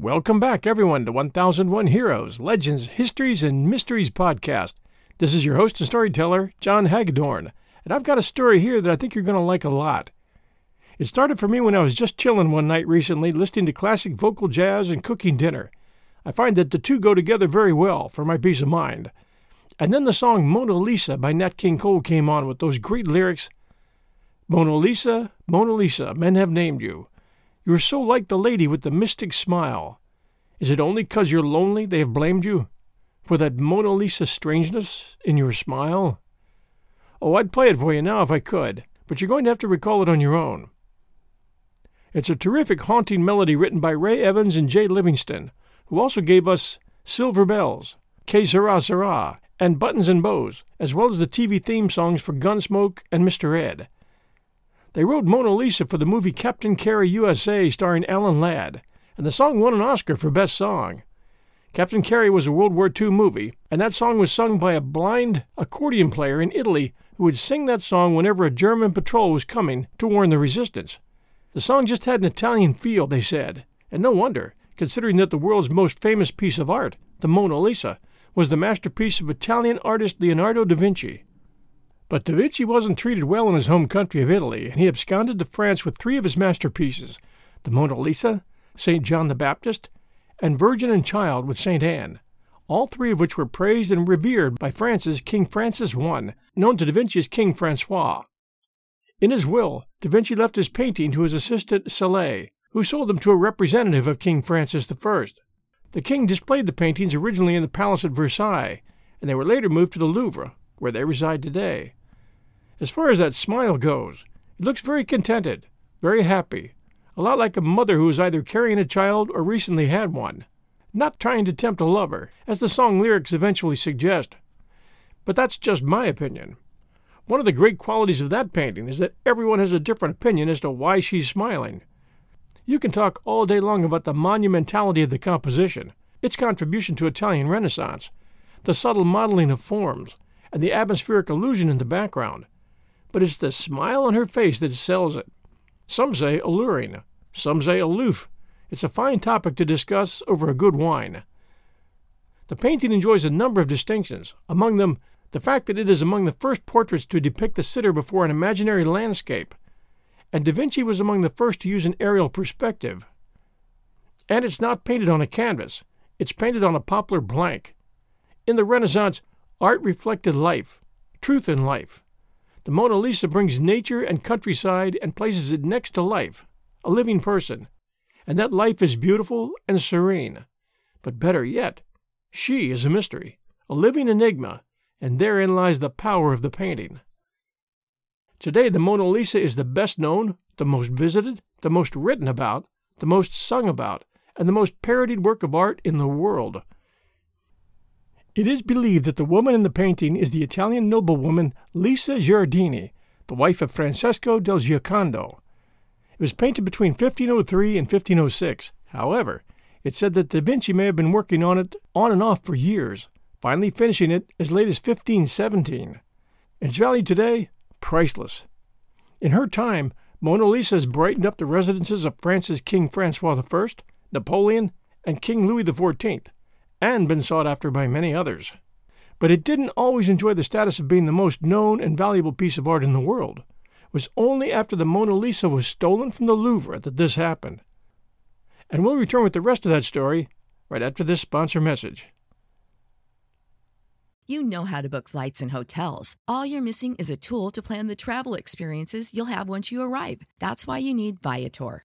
Welcome back, everyone, to 1001 Heroes, Legends, Histories, and Mysteries podcast. This is your host and storyteller, John Hagedorn, and I've got a story here that I think you're going to like a lot. It started for me when I was just chilling one night recently, listening to classic vocal jazz and cooking dinner. I find that the two go together very well for my peace of mind. And then the song Mona Lisa by Nat King Cole came on with those great lyrics Mona Lisa, Mona Lisa, men have named you. You are so like the lady with the mystic smile. Is it only 'cause you're lonely they have blamed you? For that Mona Lisa strangeness in your smile? Oh, I'd play it for you now if I could, but you're going to have to recall it on your own. It's a terrific haunting melody written by Ray Evans and Jay Livingston, who also gave us Silver Bells, Que Sera Sera, and Buttons and Bows, as well as the TV theme songs for Gunsmoke and Mr. Ed. They wrote Mona Lisa for the movie Captain Carey USA starring Alan Ladd, and the song won an Oscar for Best Song. Captain Carey was a World War II movie, and that song was sung by a blind accordion player in Italy who would sing that song whenever a German patrol was coming to warn the resistance. The song just had an Italian feel, they said, and no wonder, considering that the world's most famous piece of art, the Mona Lisa, was the masterpiece of Italian artist Leonardo da Vinci. But da Vinci wasn't treated well in his home country of Italy, and he absconded to France with three of his masterpieces the Mona Lisa, St. John the Baptist, and Virgin and Child with St. Anne, all three of which were praised and revered by France's King Francis I, known to da Vinci as King Francois. In his will, da Vinci left his painting to his assistant Salai, who sold them to a representative of King Francis I. The king displayed the paintings originally in the palace at Versailles, and they were later moved to the Louvre, where they reside today. As far as that smile goes, it looks very contented, very happy, a lot like a mother who is either carrying a child or recently had one, not trying to tempt a lover, as the song lyrics eventually suggest. But that's just my opinion. One of the great qualities of that painting is that everyone has a different opinion as to why she's smiling. You can talk all day long about the monumentality of the composition, its contribution to Italian Renaissance, the subtle modeling of forms, and the atmospheric illusion in the background but it's the smile on her face that sells it. Some say alluring, some say aloof. It's a fine topic to discuss over a good wine. The painting enjoys a number of distinctions, among them the fact that it is among the first portraits to depict the sitter before an imaginary landscape, and Da Vinci was among the first to use an aerial perspective. And it's not painted on a canvas, it's painted on a poplar blank. In the Renaissance, art reflected life, truth in life. The Mona Lisa brings nature and countryside and places it next to life, a living person, and that life is beautiful and serene. But better yet, she is a mystery, a living enigma, and therein lies the power of the painting. Today, the Mona Lisa is the best known, the most visited, the most written about, the most sung about, and the most parodied work of art in the world. It is believed that the woman in the painting is the Italian noblewoman Lisa Gherardini, the wife of Francesco del Giocondo. It was painted between 1503 and 1506. However, it's said that Da Vinci may have been working on it on and off for years, finally finishing it as late as 1517. Its value today, priceless. In her time, Mona Lisa has brightened up the residences of France's King Francois I, Napoleon, and King Louis XIV, and been sought after by many others. But it didn't always enjoy the status of being the most known and valuable piece of art in the world. It was only after the Mona Lisa was stolen from the Louvre that this happened. And we'll return with the rest of that story right after this sponsor message. You know how to book flights and hotels. All you're missing is a tool to plan the travel experiences you'll have once you arrive. That's why you need Viator.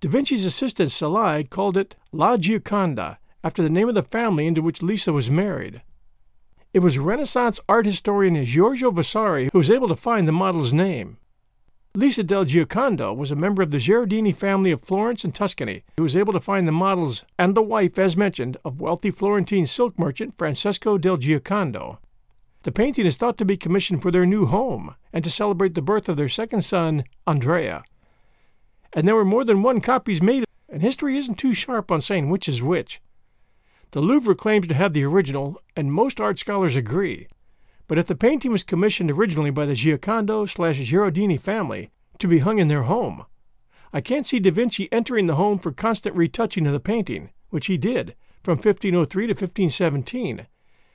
Da Vinci's assistant Salai called it La Gioconda, after the name of the family into which Lisa was married. It was Renaissance art historian Giorgio Vasari who was able to find the model's name. Lisa del Giocondo was a member of the Gherardini family of Florence and Tuscany, who was able to find the models and the wife, as mentioned, of wealthy Florentine silk merchant Francesco del Giocondo. The painting is thought to be commissioned for their new home and to celebrate the birth of their second son, Andrea and there were more than one copies made, and history isn't too sharp on saying which is which. The Louvre claims to have the original, and most art scholars agree. But if the painting was commissioned originally by the Giocondo slash family to be hung in their home, I can't see Da Vinci entering the home for constant retouching of the painting, which he did from 1503 to 1517,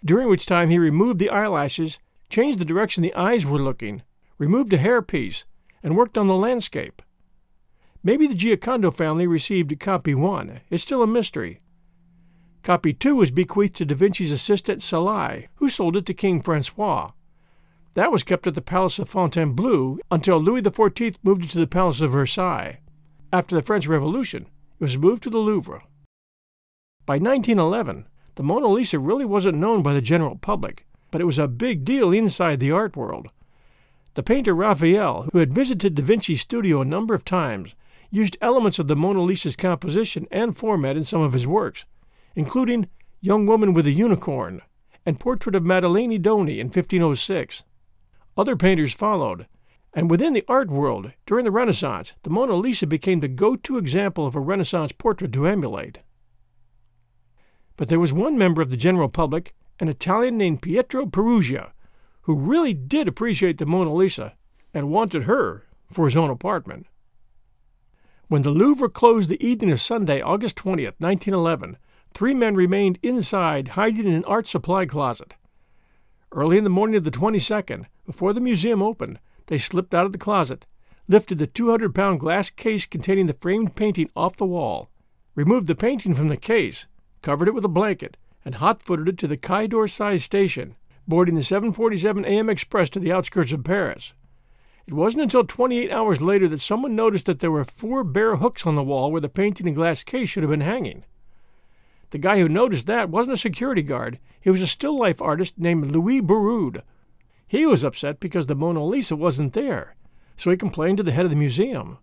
during which time he removed the eyelashes, changed the direction the eyes were looking, removed a hairpiece, and worked on the landscape. Maybe the Giocondo family received copy one. It's still a mystery. Copy two was bequeathed to Da Vinci's assistant Salai, who sold it to King Francois. That was kept at the Palace of Fontainebleau until Louis XIV moved it to the Palace of Versailles. After the French Revolution, it was moved to the Louvre. By 1911, the Mona Lisa really wasn't known by the general public, but it was a big deal inside the art world. The painter Raphael, who had visited Da Vinci's studio a number of times, used elements of the Mona Lisa's composition and format in some of his works, including Young Woman with a Unicorn and Portrait of Maddalena Doni in 1506. Other painters followed, and within the art world, during the Renaissance, the Mona Lisa became the go to example of a Renaissance portrait to emulate. But there was one member of the general public, an Italian named Pietro Peruggia, who really did appreciate the Mona Lisa and wanted her for his own apartment. When the Louvre closed the evening of Sunday, August 20th, 1911, three men remained inside, hiding in an art supply closet. Early in the morning of the 22nd, before the museum opened, they slipped out of the closet, lifted the 200 pound glass case containing the framed painting off the wall, removed the painting from the case, covered it with a blanket, and hot footed it to the Quai d'Orsay station, boarding the 747 AM Express to the outskirts of Paris. It wasn't until 28 hours later that someone noticed that there were four bare hooks on the wall where the painting and glass case should have been hanging. The guy who noticed that wasn't a security guard, he was a still life artist named Louis Béroud. He was upset because the Mona Lisa wasn't there, so he complained to the head of the museum.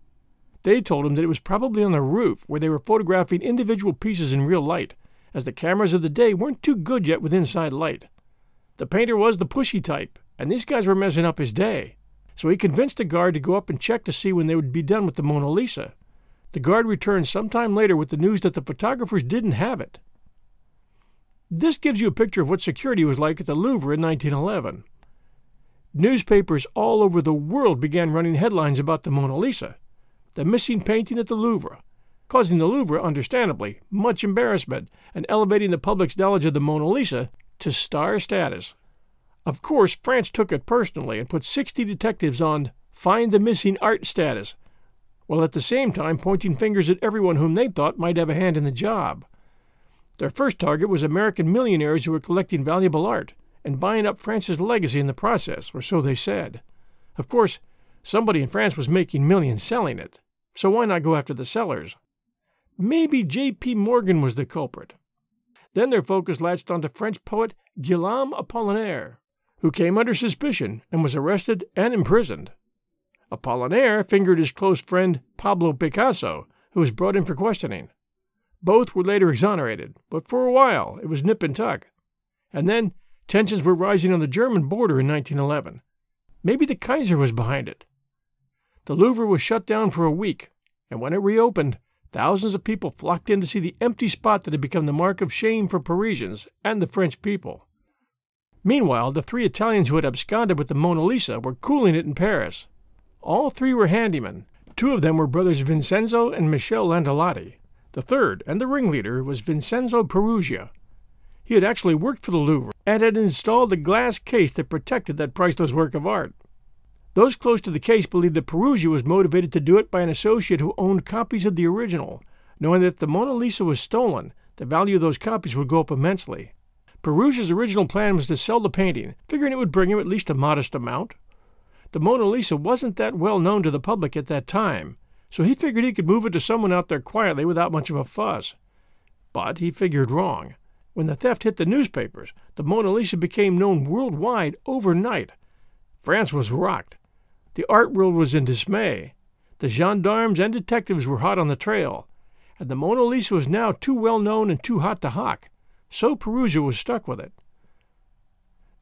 They told him that it was probably on the roof where they were photographing individual pieces in real light, as the cameras of the day weren't too good yet with inside light. The painter was the pushy type, and these guys were messing up his day. So he convinced the guard to go up and check to see when they would be done with the Mona Lisa. The guard returned some time later with the news that the photographers didn't have it. This gives you a picture of what security was like at the Louvre in 1911. Newspapers all over the world began running headlines about the Mona Lisa, the missing painting at the Louvre, causing the Louvre, understandably, much embarrassment and elevating the public's knowledge of the Mona Lisa to star status. Of course, France took it personally and put 60 detectives on find the missing art status, while at the same time pointing fingers at everyone whom they thought might have a hand in the job. Their first target was American millionaires who were collecting valuable art and buying up France's legacy in the process, or so they said. Of course, somebody in France was making millions selling it, so why not go after the sellers? Maybe J.P. Morgan was the culprit. Then their focus latched onto French poet Guillaume Apollinaire, who came under suspicion and was arrested and imprisoned. Apollinaire fingered his close friend Pablo Picasso, who was brought in for questioning. Both were later exonerated, but for a while it was nip and tuck. And then tensions were rising on the German border in 1911. Maybe the Kaiser was behind it. The Louvre was shut down for a week, and when it reopened, thousands of people flocked in to see the empty spot that had become the mark of shame for Parisians and the French people. Meanwhile, the three Italians who had absconded with the Mona Lisa were cooling it in Paris. All three were handymen. Two of them were brothers Vincenzo and Michel Landolati. The third, and the ringleader, was Vincenzo Peruggia. He had actually worked for the Louvre and had installed a glass case that protected that priceless work of art. Those close to the case believed that Peruggia was motivated to do it by an associate who owned copies of the original, knowing that if the Mona Lisa was stolen, the value of those copies would go up immensely. Peruggia's original plan was to sell the painting, figuring it would bring him at least a modest amount. The Mona Lisa wasn't that well known to the public at that time, so he figured he could move it to someone out there quietly without much of a fuss. But he figured wrong. When the theft hit the newspapers, the Mona Lisa became known worldwide overnight. France was rocked. The art world was in dismay. The gendarmes and detectives were hot on the trail, and the Mona Lisa was now too well known and too hot to hawk, so Peruggia was stuck with it.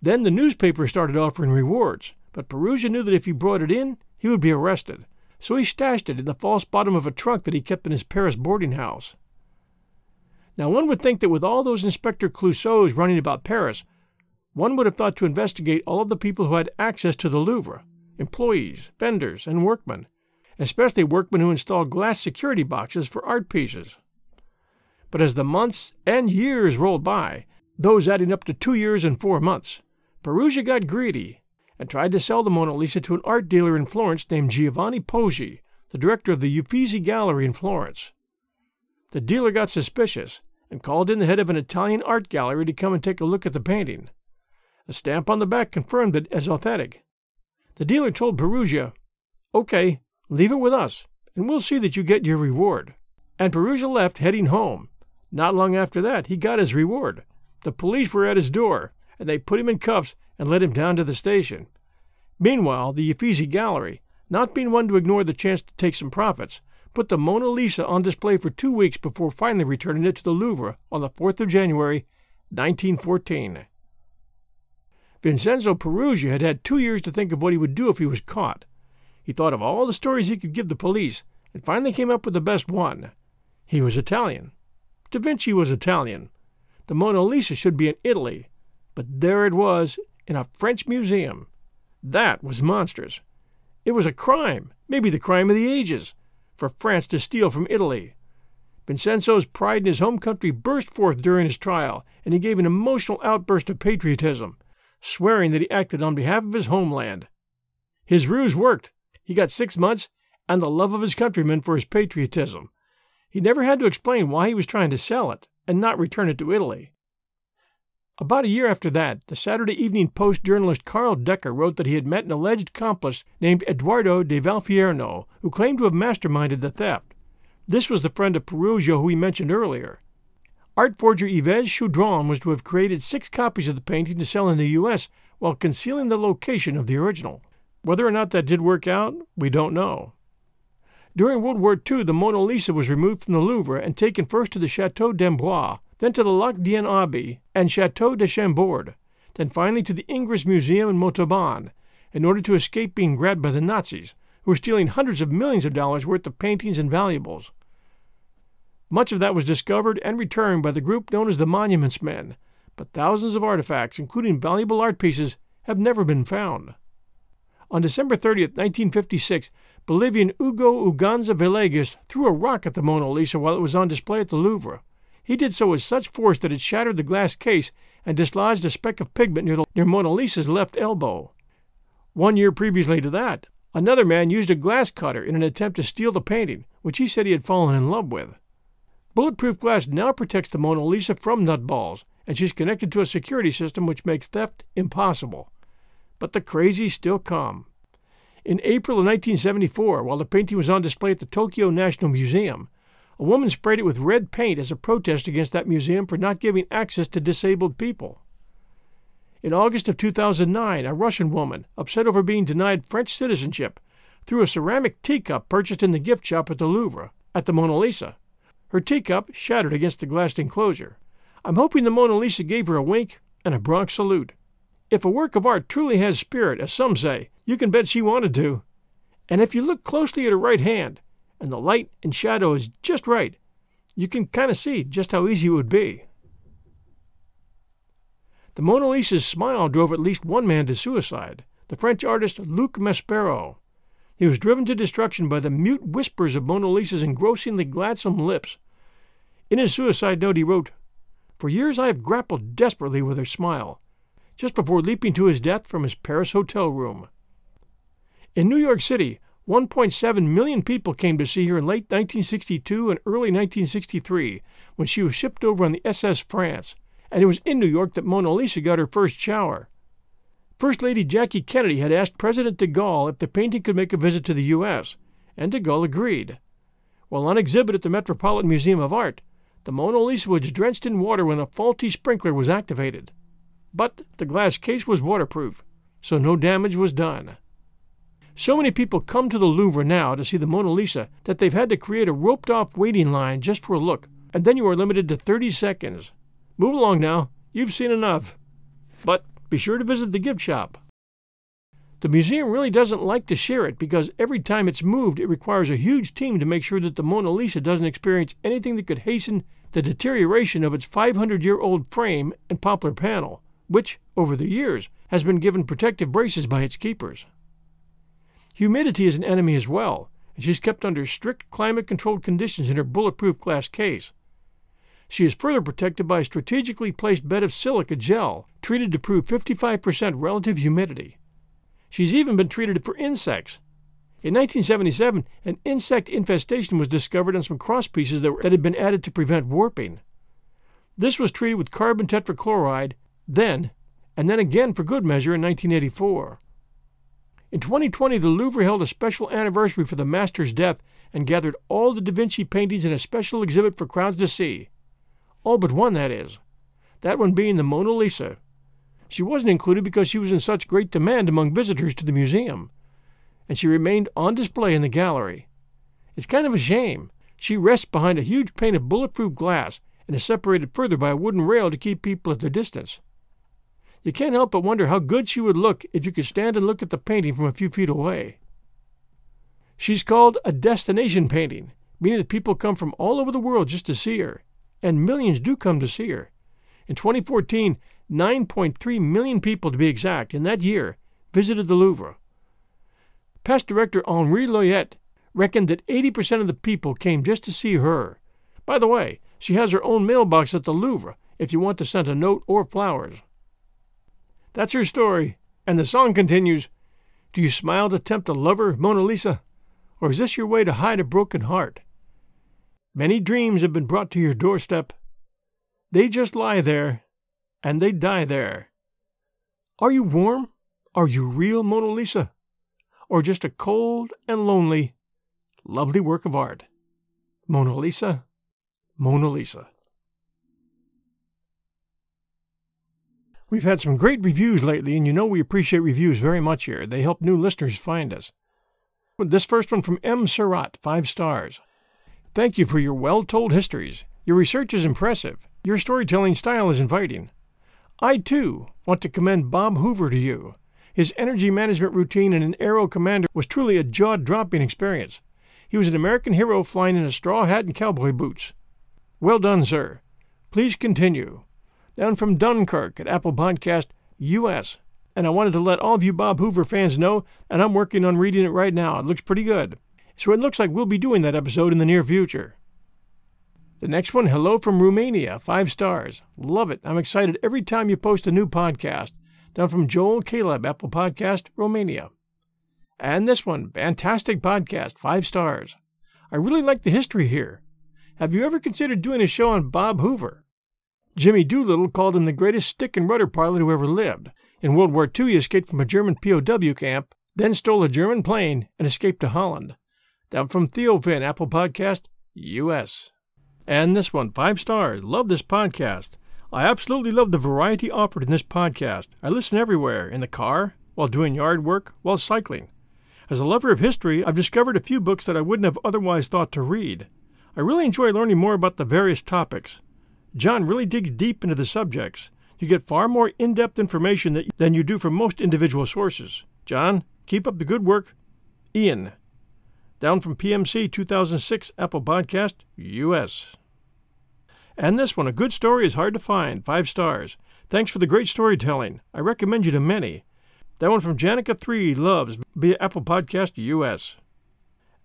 Then the newspaper started offering rewards, but Peruggia knew that if he brought it in, he would be arrested, so he stashed it in the false bottom of a trunk that he kept in his Paris boarding house. Now, one would think that with all those Inspector Clouseaus running about Paris, one would have thought to investigate all of the people who had access to the Louvre employees, vendors, and workmen, especially workmen who install glass security boxes for art pieces. But as the months and years rolled by, those adding up to two years and four months, Peruggia got greedy and tried to sell the Mona Lisa to an art dealer in Florence named Giovanni Poggi, the director of the Uffizi Gallery in Florence. The dealer got suspicious and called in the head of an Italian art gallery to come and take a look at the painting. A stamp on the back confirmed it as authentic, the dealer told Peruggia, Okay, leave it with us, and we'll see that you get your reward. And Peruggia left, heading home. Not long after that, he got his reward. The police were at his door, and they put him in cuffs and led him down to the station. Meanwhile, the Uffizi Gallery, not being one to ignore the chance to take some profits, put the Mona Lisa on display for two weeks before finally returning it to the Louvre on the 4th of January, 1914. Vincenzo Peruggia had had two years to think of what he would do if he was caught. He thought of all the stories he could give the police and finally came up with the best one. He was Italian. Da Vinci was Italian. The Mona Lisa should be in Italy, but there it was in a French museum. That was monstrous. It was a crime, maybe the crime of the ages, for France to steal from Italy. Vincenzo's pride in his home country burst forth during his trial, and he gave an emotional outburst of patriotism swearing that he acted on behalf of his homeland. His ruse worked. He got six months and the love of his countrymen for his patriotism. He never had to explain why he was trying to sell it and not return it to Italy. About a year after that, the Saturday Evening Post journalist Karl Decker wrote that he had met an alleged accomplice named Eduardo de Valfierno, who claimed to have masterminded the theft. This was the friend of Peruggia who we mentioned earlier. Art forger Yves Chaudron was to have created six copies of the painting to sell in the U.S. while concealing the location of the original. Whether or not that did work out, we don't know. During World War II, the Mona Lisa was removed from the Louvre and taken first to the Chateau d'Amboise, then to the Loc-Dieu Abbey and Chateau de Chambord, then finally to the Ingres Museum in Montauban, in order to escape being grabbed by the Nazis, who were stealing hundreds of millions of dollars worth of paintings and valuables. Much of that was discovered and returned by the group known as the Monuments Men, but thousands of artifacts, including valuable art pieces, have never been found. On December 30, 1956, Bolivian Hugo Uganza Villegas threw a rock at the Mona Lisa while it was on display at the Louvre. He did so with such force that it shattered the glass case and dislodged a speck of pigment near, the, near Mona Lisa's left elbow. One year previously to that, another man used a glass cutter in an attempt to steal the painting, which he said he had fallen in love with. Bulletproof glass now protects the Mona Lisa from nutballs, and she's connected to a security system which makes theft impossible. But the crazy still come. In April of 1974, while the painting was on display at the Tokyo National Museum, a woman sprayed it with red paint as a protest against that museum for not giving access to disabled people. In August of 2009, a Russian woman, upset over being denied French citizenship, threw a ceramic teacup purchased in the gift shop at the Louvre at the Mona Lisa. Her teacup shattered against the glass enclosure. I'm hoping the Mona Lisa gave her a wink and a Bronx salute. If a work of art truly has spirit, as some say, you can bet she wanted to. And if you look closely at her right hand, and the light and shadow is just right, you can kind of see just how easy it would be. The Mona Lisa's smile drove at least one man to suicide, the French artist Luc Maspero. He was driven to destruction by the mute whispers of Mona Lisa's engrossingly gladsome lips. In his suicide note, he wrote, For years I have grappled desperately with her smile, just before leaping to his death from his Paris hotel room. In New York City, 1.7 million people came to see her in late 1962 and early 1963 when she was shipped over on the SS France, and it was in New York that Mona Lisa got her first shower. First Lady Jackie Kennedy had asked President de Gaulle if the painting could make a visit to the U.S., and de Gaulle agreed. While on exhibit at the Metropolitan Museum of Art, the Mona Lisa was drenched in water when a faulty sprinkler was activated. But the glass case was waterproof, so no damage was done. So many people come to the Louvre now to see the Mona Lisa that they've had to create a roped off waiting line just for a look, and then you are limited to 30 seconds. Move along now, you've seen enough. But be sure to visit the gift shop. The museum really doesn't like to share it because every time it's moved, it requires a huge team to make sure that the Mona Lisa doesn't experience anything that could hasten the deterioration of its 500 year old frame and poplar panel, which, over the years, has been given protective braces by its keepers. Humidity is an enemy as well, and she's kept under strict climate controlled conditions in her bulletproof glass case. She is further protected by a strategically placed bed of silica gel, treated to prove 55% relative humidity. She's even been treated for insects. In 1977, an insect infestation was discovered on some crosspieces that, that had been added to prevent warping. This was treated with carbon tetrachloride then, and then again for good measure in 1984. In 2020, the Louvre held a special anniversary for the master's death and gathered all the Da Vinci paintings in a special exhibit for crowds to see. All but one, that is. That one being the Mona Lisa. She wasn't included because she was in such great demand among visitors to the museum, and she remained on display in the gallery. It's kind of a shame. She rests behind a huge pane of bulletproof glass and is separated further by a wooden rail to keep people at their distance. You can't help but wonder how good she would look if you could stand and look at the painting from a few feet away. She's called a destination painting, meaning that people come from all over the world just to see her, and millions do come to see her. In 2014, 9.3 million people to be exact, in that year, visited the Louvre. Past director Henri Loyrette reckoned that 80% of the people came just to see her. By the way, she has her own mailbox at the Louvre if you want to send a note or flowers. That's her story, and the song continues Do you smile to tempt a lover, Mona Lisa? Or is this your way to hide a broken heart? Many dreams have been brought to your doorstep. They just lie there, and they die there. Are you warm? Are you real, Mona Lisa? Or just a cold and lonely, lovely work of art? Mona Lisa, Mona Lisa. We've had some great reviews lately, and you know we appreciate reviews very much here. They help new listeners find us. This first one from M. Surratt, five stars. Thank you for your well told histories. Your research is impressive. Your storytelling style is inviting. I, too, want to commend Bob Hoover to you. His energy management routine in an Aero Commander was truly a jaw dropping experience. He was an American hero flying in a straw hat and cowboy boots. Well done, sir. Please continue down from Dunkirk at Apple Podcast US. And I wanted to let all of you Bob Hoover fans know, and I'm working on reading it right now. It looks pretty good. So it looks like we'll be doing that episode in the near future. The next one, hello from Romania, five stars. Love it. I'm excited every time you post a new podcast. Down from Joel Caleb, Apple Podcast, Romania. And this one, fantastic podcast, five stars. I really like the history here. Have you ever considered doing a show on Bob Hoover? Jimmy Doolittle called him the greatest stick and rudder pilot who ever lived. In World War II, he escaped from a German POW camp, then stole a German plane and escaped to Holland. Down from Theo Finn, Apple Podcast, U.S. And this one, five stars. Love this podcast. I absolutely love the variety offered in this podcast. I listen everywhere in the car, while doing yard work, while cycling. As a lover of history, I've discovered a few books that I wouldn't have otherwise thought to read. I really enjoy learning more about the various topics. John really digs deep into the subjects. You get far more in depth information than you do from most individual sources. John, keep up the good work. Ian. Down from PMC 2006 Apple Podcast, US. And this one, a good story is hard to find. Five stars. Thanks for the great storytelling. I recommend you to many. That one from Janica3 Loves via Apple Podcast US.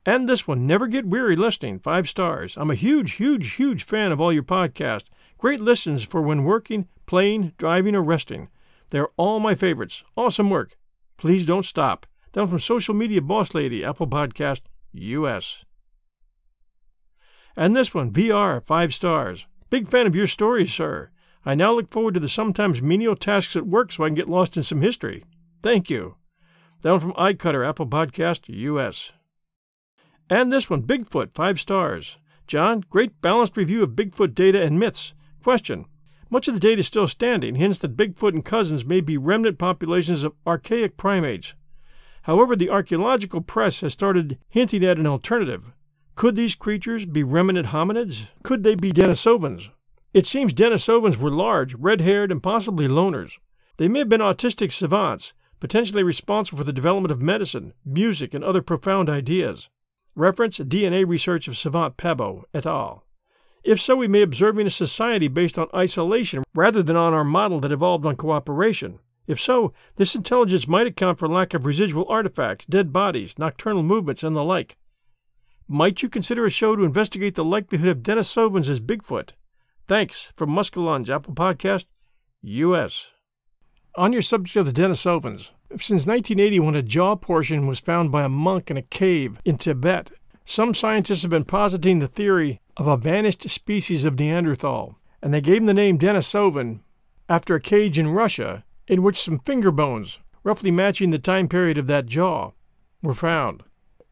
And this one, never get weary listening. Five stars. I'm a huge, huge, huge fan of all your podcasts. Great listens for when working, playing, driving, or resting. They're all my favorites. Awesome work. Please don't stop. Down from Social Media Boss Lady, Apple Podcast, US. And this one, VR, five stars. Big fan of your stories, sir. I now look forward to the sometimes menial tasks at work so I can get lost in some history. Thank you. Down from iCutter, Apple Podcast, US. And this one, Bigfoot, five stars. John, great balanced review of Bigfoot data and myths. Question Much of the data is still standing, hints that Bigfoot and cousins may be remnant populations of archaic primates. However, the archaeological press has started hinting at an alternative. Could these creatures be remnant hominids? Could they be Denisovans? It seems Denisovans were large, red haired, and possibly loners. They may have been autistic savants, potentially responsible for the development of medicine, music, and other profound ideas. Reference DNA research of Svante Pääbo et al. If so, we may be observing a society based on isolation rather than on our model that evolved on cooperation. If so, this intelligence might account for lack of residual artifacts, dead bodies, nocturnal movements, and the like. Might you consider a show to investigate the likelihood of Denisovans as Bigfoot? Thanks from Muskellunge, Apple Podcast, U.S. On your subject of the Denisovans, since 1980, when a jaw portion was found by a monk in a cave in Tibet, some scientists have been positing the theory of a vanished species of Neanderthal, and they gave him the name Denisovan after a cage in Russia in which some finger bones, roughly matching the time period of that jaw, were found.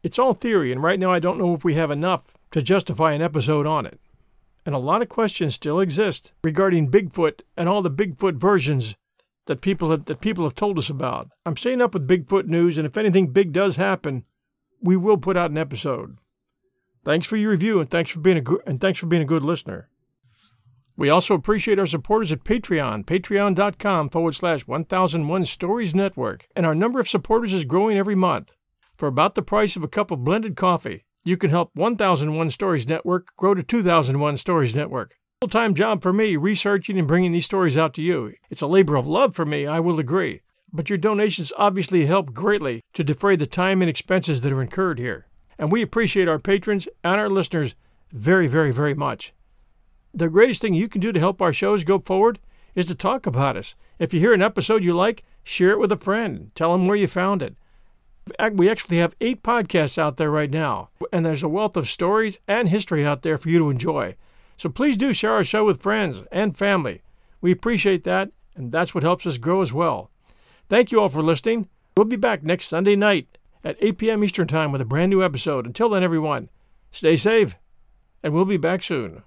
It's all theory, and right now I don't know if we have enough to justify an episode on it. And a lot of questions still exist regarding Bigfoot and all the Bigfoot versions that people have, that people have told us about. I'm staying up with Bigfoot news, and if anything big does happen, we will put out an episode. Thanks for your review, and thanks for being a good and thanks for being a good listener. We also appreciate our supporters at Patreon, patreon.com forward slash 1001 Stories Network, and our number of supporters is growing every month. For about the price of a cup of blended coffee, you can help 1001 Stories Network grow to 2001 Stories Network. Full time job for me, researching and bringing these stories out to you. It's a labor of love for me, I will agree. But your donations obviously help greatly to defray the time and expenses that are incurred here and we appreciate our patrons and our listeners very, very, very much. The greatest thing you can do to help our shows go forward is to talk about us. If you hear an episode you like, share it with a friend. Tell them where you found it. We actually have eight podcasts out there right now, and there's a wealth of stories and history out there for you to enjoy. So please do share our show with friends and family. We appreciate that, and that's what helps us grow as well. Thank you all for listening. We'll be back next Sunday night at 8 p.m. Eastern Time with a brand new episode. Until then, everyone, stay safe, and we'll be back soon.